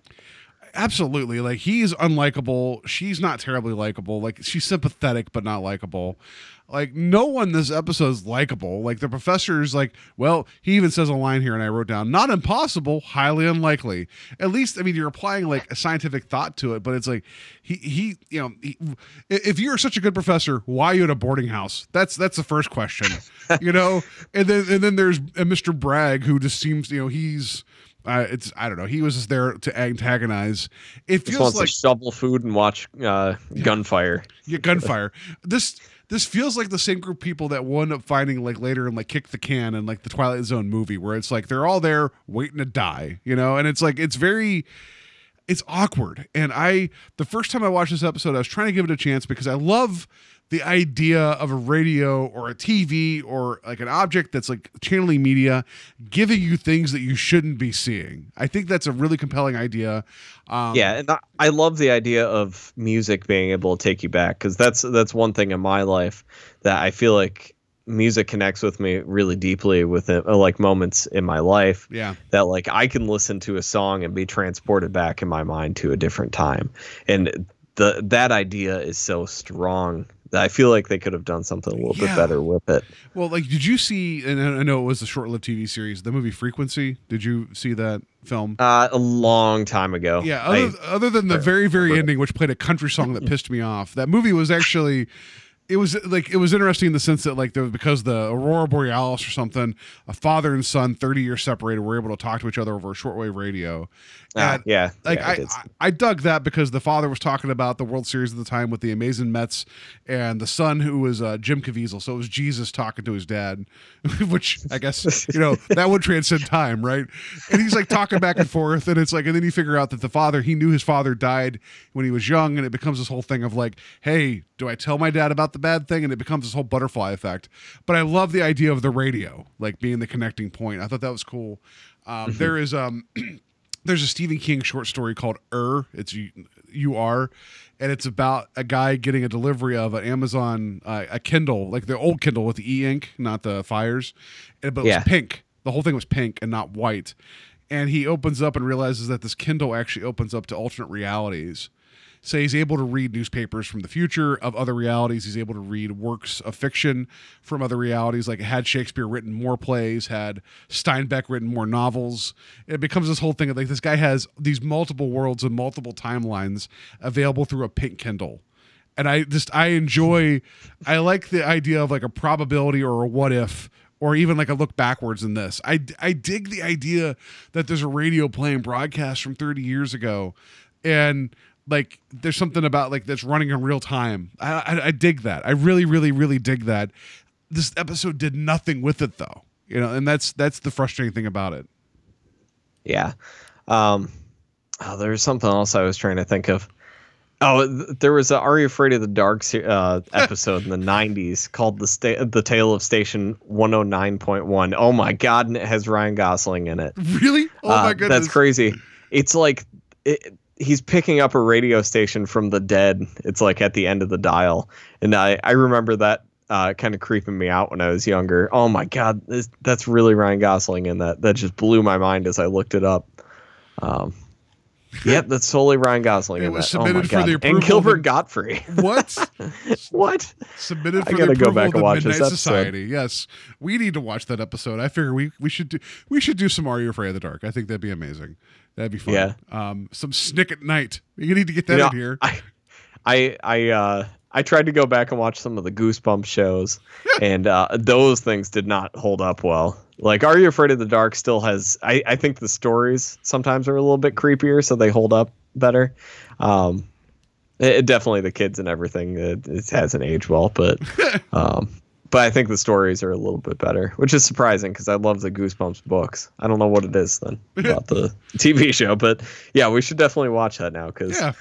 Absolutely. Like he's unlikable. She's not terribly likable. Like she's sympathetic but not likable like no one this episode is likable like the professor's like well he even says a line here and i wrote down not impossible highly unlikely at least i mean you're applying like a scientific thought to it but it's like he he you know he, if you're such a good professor why are you at a boarding house that's that's the first question you know and then and then there's uh, mr bragg who just seems you know he's uh, it's I don't know. He was just there to antagonize. It feels wants like to shovel food and watch uh, gunfire yeah, gunfire. this this feels like the same group of people that wound up finding like later and like kick the can in like the Twilight Zone movie, where it's like they're all there waiting to die, you know, and it's like it's very it's awkward. And I the first time I watched this episode, I was trying to give it a chance because I love the idea of a radio or a TV or like an object that's like channeling media, giving you things that you shouldn't be seeing. I think that's a really compelling idea. Um, yeah and I, love the idea of music being able to take you back because that's that's one thing in my life that i feel like music connects with me really deeply with it, uh, like moments in my life yeah, that like i can listen to a song and be transported back in my mind to a different time and the that idea is so strong i feel like they could have done something a little Yeah. bit better with it Well, like, did you see? And I know it was a short-lived TV series, the movie Frequency. Did you see that film? uh, a long time ago yeah. I- Other, other than the very, very ending, which played a country song that pissed me off, that movie was actually. It was like it was interesting in the sense that like there was because the aurora borealis or something, a father and son, thirty years separated, were able to talk to each other over a shortwave radio. ah, And, yeah like yeah, I I, I, I dug that because the father was talking about the World Series at the time with the amazing Mets, and the son who was uh, Jim Caviezel. So it was Jesus talking to his dad, which I guess you know that would transcend time, right? And he's like talking back and forth, and it's like, and then you figure out that the father he knew his father died when he was young, and it becomes this whole thing of like, hey, do I tell my dad about the bad thing? And it becomes this whole butterfly effect. But I love the idea of the radio, like being the connecting point. I thought that was cool. Um, there is um. there's a Stephen King short story called "Er." It's you, are, and it's about a guy getting a delivery of an Amazon uh, a Kindle, like the old Kindle with the e ink, not the fires, and, but it Yeah. was pink. The whole thing was pink and not white. And he opens up and realizes that this Kindle actually opens up to alternate realities. So he's able to read newspapers from the future of other realities. He's able to read works of fiction from other realities. Like had Shakespeare written more plays, had Steinbeck written more novels. It becomes this whole thing of like this guy has these multiple worlds and multiple timelines available through a pink Kindle. And I just I enjoy I like the idea of like a probability or a what if or even like a look backwards in this. I I dig the idea that there's a radio playing broadcast from 30 years ago and like there's something about like that's running in real time. I, I I dig that. I really really really dig that. This episode did nothing with it though. You know, and that's that's the frustrating thing about it. Yeah. Um, oh, there was something else I was trying to think of. Oh, th- there was a Are You Afraid of the Dark uh, episode in the 90s called the sta- the Tale of Station 109.1. Oh my God, and it has Ryan Gosling in it. Really? Oh Uh, my goodness. That's crazy. It's like it, he's picking up a radio station from the dead. It's like at the end of the dial. And I, I remember that uh, kind of creeping me out when I was younger. Oh my God, this, that's really Ryan Gosling in that. That just blew my mind as I looked it up. Um, yep, that's totally Ryan Gosling It in was that. Oh my submitted for God. the approval and Gilbert the- Gottfried. What? what? Submitted I for gotta the go approval back of and watch this Midnight episode. Society. Yes, we need to watch that episode. I figure we we should do we should do some Are You Afraid of the Dark? I think that'd be amazing. That'd be fun. Yeah. Um, some Snick at Night. You need to get that You know, in here. I, I, I, uh, I tried to go back and watch some of the Goosebumps shows, and uh, those things did not hold up well. Like, Are You Afraid of the Dark still has. I, I think the stories sometimes are a little bit creepier, so they hold up better. Um, it, it- definitely the kids and everything. It, it hasn't aged well, but um, but I think the stories are a little bit better, which is surprising because I love the Goosebumps books. I don't know what it is then about the TV show, but yeah, we should definitely watch that now because yeah,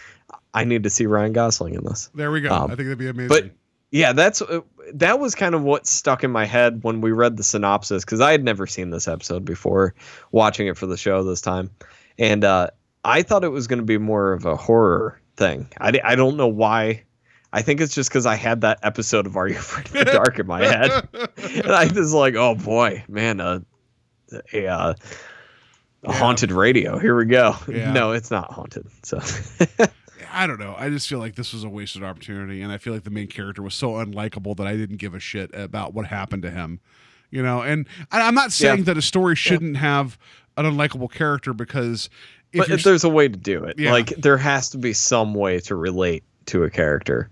I need to see Ryan Gosling in this. there we go. Um, I think that'd be amazing. But yeah, that's uh, that was kind of what stuck in my head when we read the synopsis because I had never seen this episode before watching it for the show this time, and uh, I thought it was going to be more of a horror thing. I, I don't know why. I think it's just because I had that episode of Are You Afraid of the Dark in my head, and I was like, oh boy, man, uh, a, uh, a haunted radio. Here we go. Yeah. No, it's not haunted. So I don't know. I just feel like this was a wasted opportunity, and I feel like the main character was so unlikable that I didn't give a shit about what happened to him. You know, and I- I'm not saying Yeah. that a story shouldn't have an unlikable character because if but if there's a way to do it. Yeah. Like there has to be some way to relate to a character.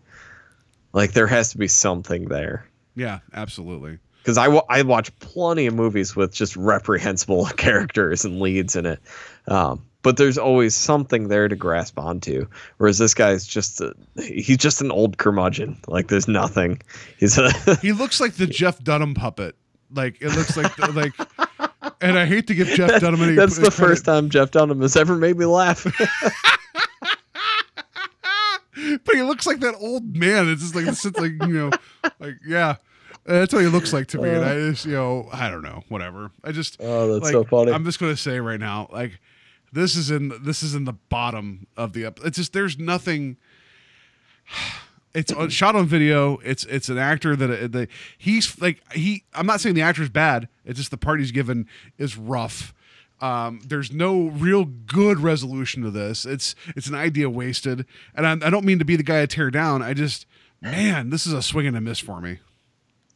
Like there has to be something there. yeah, absolutely. Because I, I watch plenty of movies with just reprehensible characters and leads in it, um, but there's always something there to grasp onto. Whereas this guy's just a, he's just an old curmudgeon. Like there's nothing. He's a He looks like the Jeff Dunham puppet. Like it looks like the, like, and I hate to give Jeff Dunham any. that's the credit. first time Jeff Dunham has ever made me laugh. but he looks like that old man. It's just like it's like you know, like yeah. That's what he looks like to me, and I just you know I don't know whatever. I just Oh, that's like, so funny. I'm just gonna say right now, like this is in this is in the bottom of the up. It's just there's nothing. It's on, shot on video. It's it's an actor that uh, the he's like he. I'm not saying the actor's bad. It's just the part he's given is rough. Um, there's no real good resolution to this. It's it's an idea wasted, and I, I don't mean to be the guy to tear down. I just man, this is a swing and a miss for me.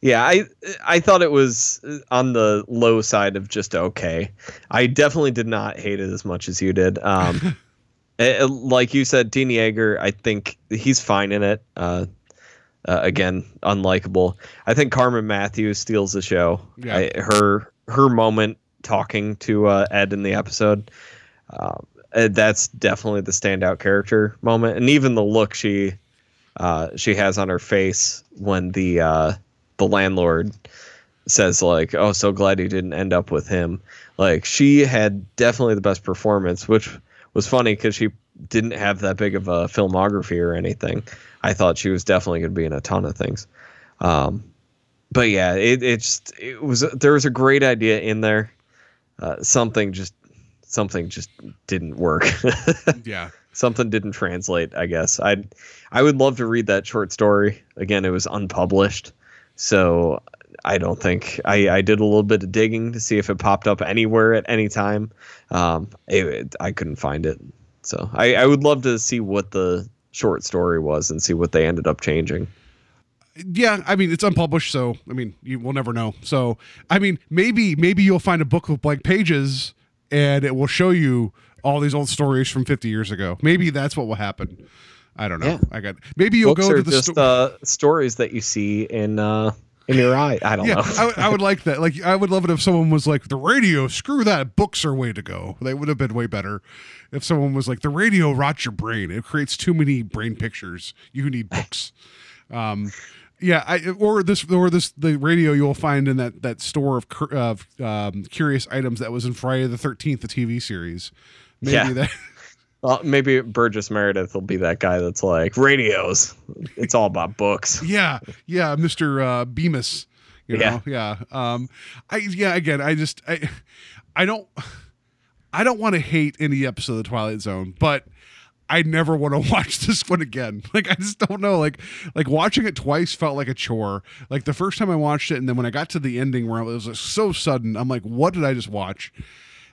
Yeah, I I thought it was on the low side of just okay. I definitely did not hate it as much as you did. Um, eh, eh, like you said, Dean Jagger, I think he's fine in it. Uh, uh, again, unlikable. I think Carmen Mathews steals the show. Yeah. I, her her moment talking to uh, Ed in the episode. Eh, that's definitely the standout character moment, and even the look she uh, she has on her face when the uh, the landlord says like, "Oh, so glad you didn't end up with him." Like she had definitely the best performance, which was funny because she didn't have that big of a filmography or anything. I thought she was definitely going to be in a ton of things. Um, but yeah, it it just it was there was a great idea in there. Uh, something just something just didn't work. Yeah, something didn't translate i guess. I i would love to read that short story. Again it was unpublished so i don't think i i did a little bit of digging to see if it popped up anywhere at any time. Um it, i couldn't find it. So i i would love to see what the short story was and see what they ended up changing yeah. I mean, it's unpublished, so I mean, you will never know. So I mean, maybe maybe you'll find a book with blank pages, and it will show you all these old stories from 50 years ago. Maybe that's what will happen. I don't know. Yeah. I got maybe you'll books go to the just sto- uh stories that you see in uh in your eye i don't yeah, know I I would like that. Like, I would love it if someone was like, "The radio, screw that. Books are way to go." They would have been way better if someone was like, "The radio rots your brain. It creates too many brain pictures. You need books." um, yeah, I, or this, or this, the radio you'll find in that that store of cur- of um, curious items that was in Friday the Thirteenth, the TV series. Maybe Yeah. that. well, maybe burgess meredith will be that guy that's like radios it's all about books yeah yeah mr uh bemis you know yeah um i yeah again i just i i don't i don't want to hate any episode of the twilight zone but i never want to watch this one again like i just don't know like like watching it twice felt like a chore like the first time i watched it and then when i got to the ending where it was like, so sudden i'm like what did i just watch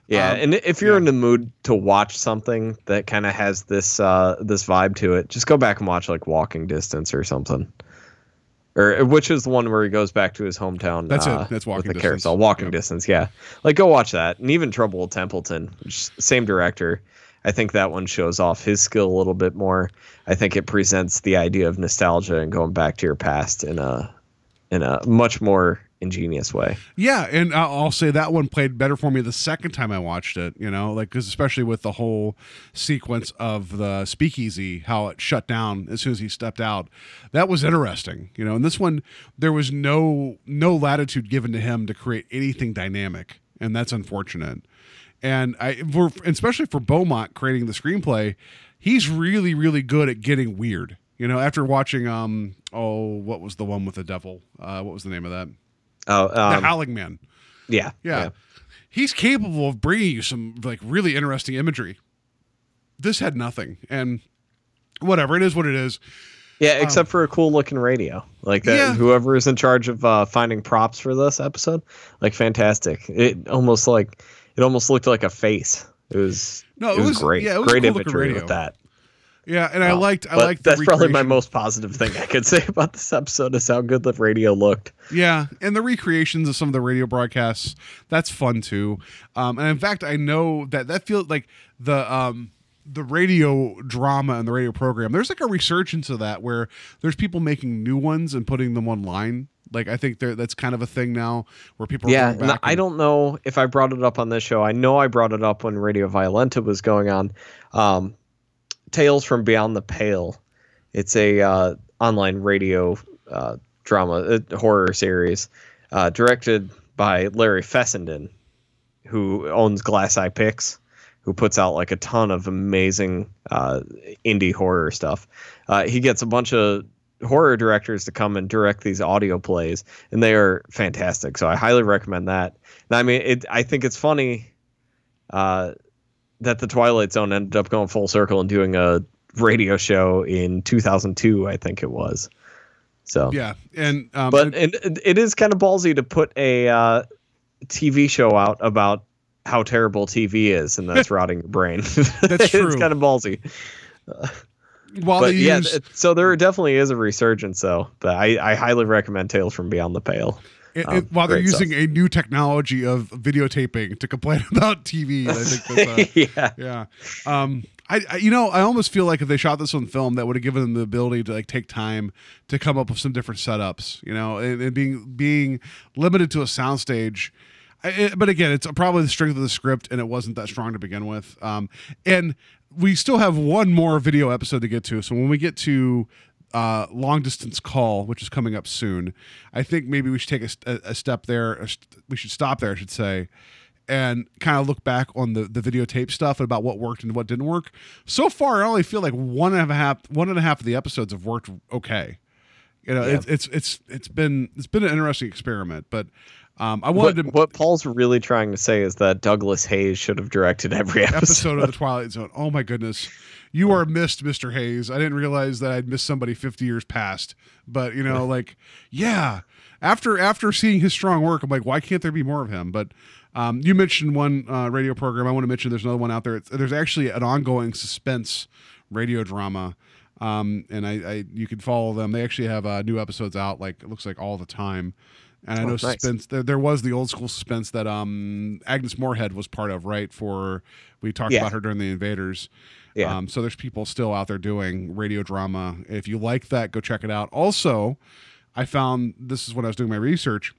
Yeah, Um, and if you're yeah. in the mood to watch something that kind of has this uh this vibe to it, just go back and watch like Walking Distance or something. or which is the one where he goes back to his hometown. That's it. uh, That's walking with the distance. carousel, walking Yep. distance. Yeah, like go watch that, and even Trouble with Templeton, which same director. I think that one shows off his skill a little bit more. I think it presents the idea of nostalgia and going back to your past in a in a much more ingenious way. Yeah, and I'll say that one played better for me the second time I watched it. You know, like 'cause especially with the whole sequence of the speakeasy, how it shut down as soon as he stepped out. That was interesting. You know, and this one there was no no latitude given to him to create anything dynamic, and that's unfortunate. And I, for, especially for Beaumont creating the screenplay, he's really really good at getting weird. You know, after watching um oh what was the one with the devil? Uh, what was the name of that? Oh, the um, Howling Man. yeah, Yeah. He's capable of bringing you some like really interesting imagery. This had nothing. And whatever, it is what it is. Yeah, except for a cool looking radio. Like that Um, Yeah. whoever is in charge of uh, finding props for this episode, like fantastic. It almost like it almost looked like a face. It was No, it, was, great. yeah, it was great cool imagery with that. Yeah, and I liked I But liked the that's probably my most positive thing I could say about this episode is how good the radio looked. Yeah, and the recreations of some of the radio broadcasts, that's fun too. Um, and in fact, I know that that feels like the um, the radio drama and the radio program. There's like a resurgence of that where there's people making new ones and putting them online. Like I think that's kind of a thing now where people are Yeah, and I don't know if I brought it up on this show. I know I brought it up when Radio Violenta was going on. Um, Tales from Beyond the Pale. It's a uh, online radio uh, drama uh, horror series uh, directed by Larry Fessenden, who owns Glass Eye Pix, who puts out like a ton of amazing uh, indie horror stuff. Uh, he gets a bunch of horror directors to come and direct these audio plays, and they are fantastic. So I highly recommend that. And I mean, it. I think it's funny uh, that the Twilight Zone ended up going full circle and doing a radio show in 2002. I think it was. So Yeah, and um, but and it- it is kind of ballsy to put a uh, TV show out about how terrible TV is and that's rotting your brain. That's true. it's kind of ballsy. while but they yeah, use so there definitely is a resurgence though. But I, I highly recommend Tales from Beyond the Pale. it- um, it- while they're using stuff. a new technology of videotaping to complain about TV, I think that's uh, yeah. yeah. Um, I, I you know I almost feel like if they shot this on film, that would have given them the ability to like take time to come up with some different setups. You know, and, and being being limited to a soundstage. It- but again, it's probably the strength of the script, and it wasn't that strong to begin with. Um, and we still have one more video episode to get to. So when we get to uh, long distance call, which is coming up soon, I think maybe we should take a, st- a step there. a st- We should stop there, I should say, and kind of look back on the the videotape stuff and about what worked and what didn't work. So far, I only feel like one and a half one and a half of the episodes have worked okay. You know, Yeah. it's it's it's it's been it's been an interesting experiment, but um, I What, wanted to what Paul's really trying to say is that Douglas Heyes should have directed every episode. episode of the Twilight Zone. Oh my goodness, you are missed, Mister Heyes. I didn't realize that I'd missed somebody fifty years past. But you know, like, yeah. After after seeing his strong work, I'm like, why can't there be more of him? But um, you mentioned one uh, radio program. I want to mention there's another one out there. It's, there's actually an ongoing suspense radio drama. Um, and I, I, you can follow them. They actually have uh, new episodes out, like it looks like all the time. And I Oh, know nice. suspense. There, there was the old school suspense that um, Agnes Moorehead was part of, right? For we talked Yeah. about her during the Invaders. Yeah. Um, so there's people still out there doing radio drama. If you like that, go check it out. Also, I found this is when I was doing my research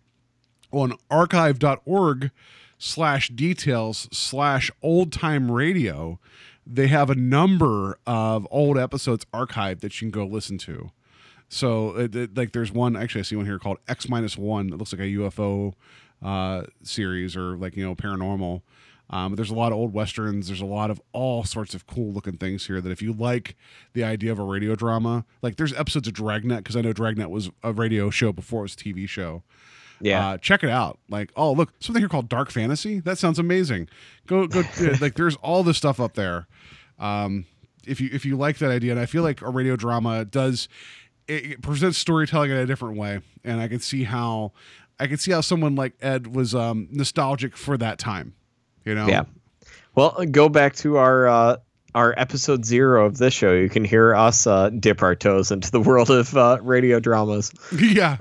on archive.org slash details slash old time radio. They have a number of old episodes archived that you can go listen to. So, it, it- like, there's one actually, I see one here called X minus one. It looks like a UFO uh, series or like you know paranormal. Um, but there's a lot of old westerns. There's a lot of all sorts of cool looking things here. That if you like the idea of a radio drama, like there's episodes of Dragnet because I know Dragnet was a radio show before it was a TV show. Yeah. Uh, check it out. Like, oh look, something here called Dark Fantasy. That sounds amazing. Go go. uh, like, there's all this stuff up there. Um, if you if you like that idea, and I feel like a radio drama does it, it presents storytelling in a different way, and I can see how I can see how someone like Ed was um, nostalgic for that time. You know. Yeah. Well, go back to our uh, our episode zero of this show, you can hear us uh, dip our toes into the world of uh, radio dramas. yeah.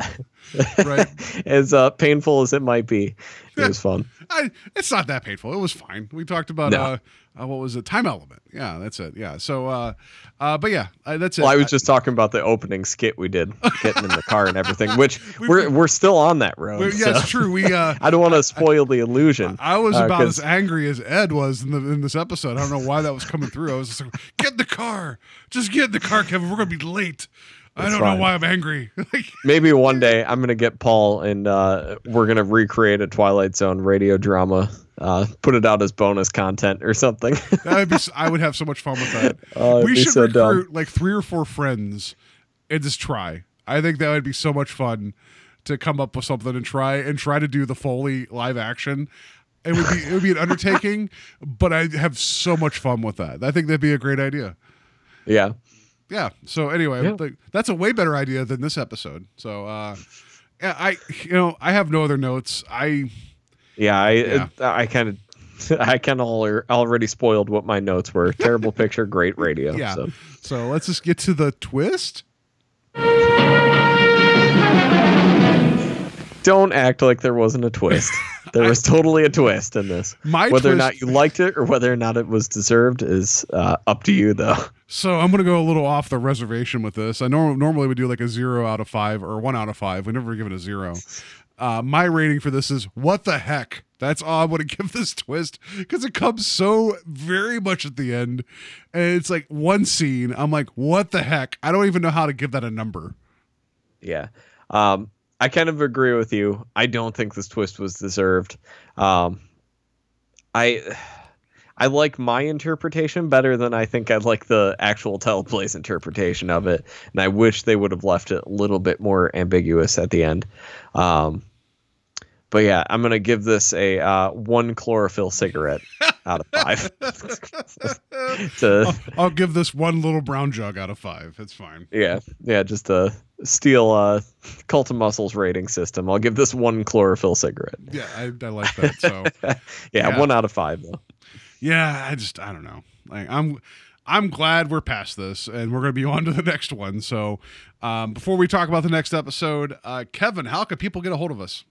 Right. as uh, painful as it might be, it was fun. I, it's not that painful. It was fine. We talked about No. uh, uh, what was it? Time element. Yeah, that's it. Yeah. So, uh, uh, but yeah, uh, that's it. Well, I was just talking about the opening skit we did, getting in the car and everything, which we're we're still on that road. Well, yeah, it's true. We. Uh, I don't want to spoil the illusion. I was uh, about as angry as Ed was in, the, in this episode. I don't know why that was coming through. I was just like, "Get in the car, just get in the car, Kevin. We're gonna be late." I don't know why I'm angry. like, Maybe one day I'm gonna get Paul and uh, we're gonna recreate a Twilight Zone radio drama, uh, put it out as bonus content or something. that would be. I would have so much fun with that. It'd we should so recruit dumb. like three or four friends and just try. I think that would be so much fun to come up with something and try and try to do the Foley live action. It would be it would be an undertaking, but I have so much fun with that. I think that'd be a great idea. yeah. Yeah. So anyway, Yeah. that's a way better idea than this episode. So uh yeah, I you know, I have no other notes. I Yeah, I Yeah. I kind of I kind of already spoiled what my notes were. Terrible picture, great radio. yeah. So. So let's just get to the twist. Don't act like there wasn't a twist. There was totally a twist in this. My whether or not you liked it or whether or not it was deserved is uh, up to you, though. So I'm gonna go a little off the reservation with this. I norm- normally would do like a zero out of five or one out of five. We never give it a zero. Uh, my rating for this is what the heck. That's all I'm gonna give this twist because it comes so very much at the end, and it's like one scene. I'm like, what the heck? I don't even know how to give that a number. Yeah. Um, I kind of agree with you. I don't think this twist was deserved. Um, I I like my interpretation better than I think I like the actual Teleplay's interpretation of it, and I wish they would have left it a little bit more ambiguous at the end. Um, but yeah, I'm gonna give this a uh, one chlorophyll cigarette out of five. to I'll, I'll give this one little brown jug out of five. It's fine. yeah, yeah, just a steel uh, cult of muscles rating system. I'll give this one chlorophyll cigarette. Yeah, I, I like that. So yeah, Yeah. one out of five though. Yeah, I just I don't know. Like I'm I'm glad we're past this and we're gonna be on to the next one. So um, before we talk about the next episode, uh, Kevin, how can people get a hold of us?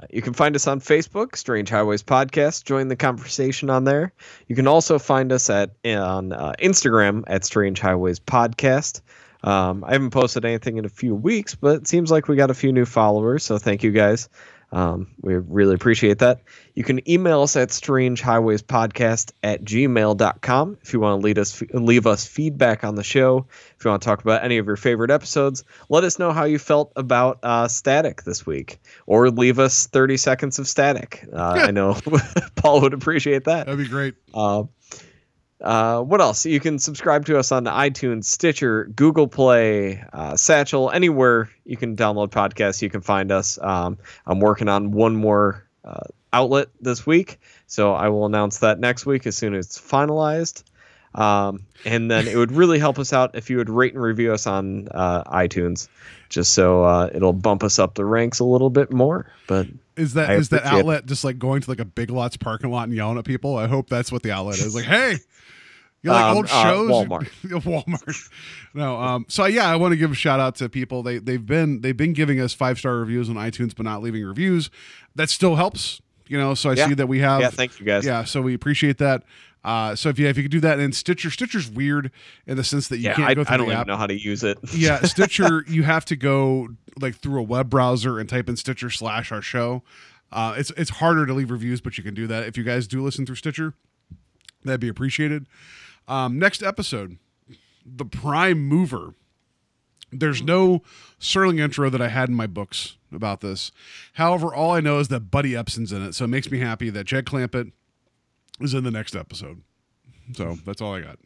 Uh, You can find us on Facebook, Strange Highways Podcast. Join the conversation on there. You can also find us at on uh, Instagram at Strange Highways Podcast. Um, I haven't posted anything in a few weeks, but it seems like we got a few new followers, so thank you guys. Um, we really appreciate that. You can email us at strangehighwayspodcast at gmail.com if you want to lead us, leave us feedback on the show. If you want to talk about any of your favorite episodes, let us know how you felt about uh, Static this week, or leave us 30 seconds of Static. Uh, I know Paul would appreciate that. That'd be great. Uh, uh, what else? You can subscribe to us on iTunes, Stitcher, Google Play, uh, Satchel, anywhere you can download podcasts. You can find us. Um, I'm working on one more uh, outlet this week, so I will announce that next week as soon as it's finalized. Um, and then it would really help us out if you would rate and review us on uh, iTunes, just so uh, it'll bump us up the ranks a little bit more. But Is that I is that appreciate it. outlet just like going to like a Big Lots parking lot and yelling at people? I hope that's what the outlet is. Like, hey, you like Um, old uh, shows? Walmart. Walmart. No. Um. So yeah, I want to give a shout out to people. They they've been they've been giving us five star reviews on iTunes, but not leaving reviews. That still helps. You know. So I Yeah. see that we have. yeah, thank you guys. Yeah. So we appreciate that. Uh, so if you if you could do that, and Stitcher, Stitcher's weird in the sense that you Yeah, can't I, go through I don't the even app. know how to use it. yeah, Stitcher, you have to go like through a web browser and type in Stitcher slash our show. Uh, it's it's harder to leave reviews, but you can do that. If you guys do listen through Stitcher, that'd be appreciated. Um, next episode, the Prime Mover. There's no Serling intro that I had in my books about this. However, all I know is that Buddy Ebsen's in it, so it makes me happy that Jed Clampett is in the next episode. So that's all I got.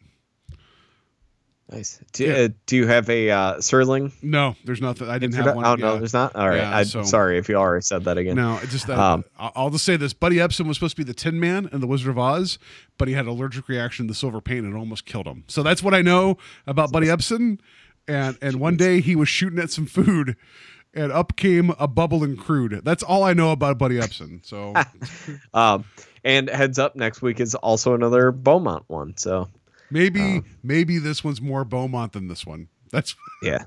Nice. Do, Yeah. uh, do you have a uh, Serling? No, there's nothing. I didn't have one. Oh no, there's not. All right. Yeah, I'm so- sorry if you already said that again. No, just that. Um, I'll just say this: Buddy Ebsen was supposed to be the Tin Man in the Wizard of Oz, but he had an allergic reaction to the silver paint and almost killed him. So that's what I know about Buddy Ebsen. And and one day he was shooting at some food, and up came a bubble bubbling crude. That's all I know about Buddy Ebsen. So Um, and heads up, next week is also another Beaumont one. So Maybe maybe this one's more Beaumont than this one. That's Yeah.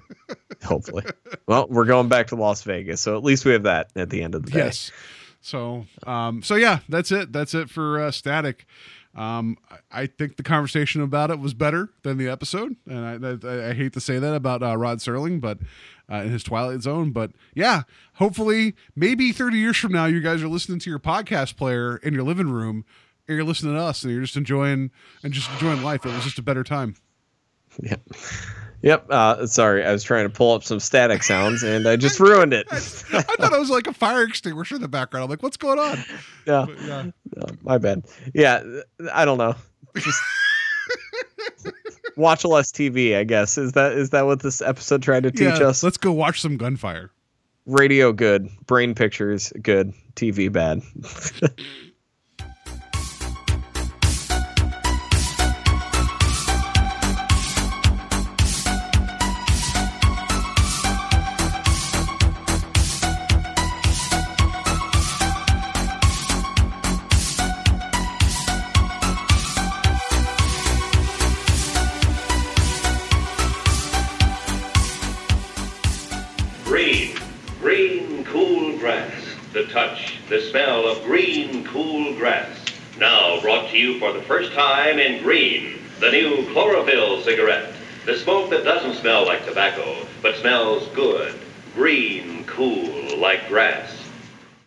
Hopefully. Well, we're going back to Las Vegas, so at least we have that at the end of the day. yes. So um so yeah, that's it. That's it for uh, Static. Um, I- I think the conversation about it was better than the episode, and I, I, I hate to say that about uh, Rod Serling, but uh, in his Twilight Zone. But yeah, hopefully, maybe 30 years from now, you guys are listening to your podcast player in your living room, and you're listening to us, and you're just enjoying and just enjoying life. It was just a better time. Yep. Yep. Uh, sorry, I was trying to pull up some static sounds and I just ruined it. I thought it was like a fire extinguisher in the background. I'm like, what's going on? yeah. But, yeah. No, my bad. Yeah, I don't know. Just watch less TV, I guess. Is that is that what this episode tried to teach Yeah, us? Let's go watch some gunfire. Radio good, brain pictures good, TV bad. for the first time in green, the new chlorophyll cigarette. The smoke that doesn't smell like tobacco, but smells good. Green, cool, like grass.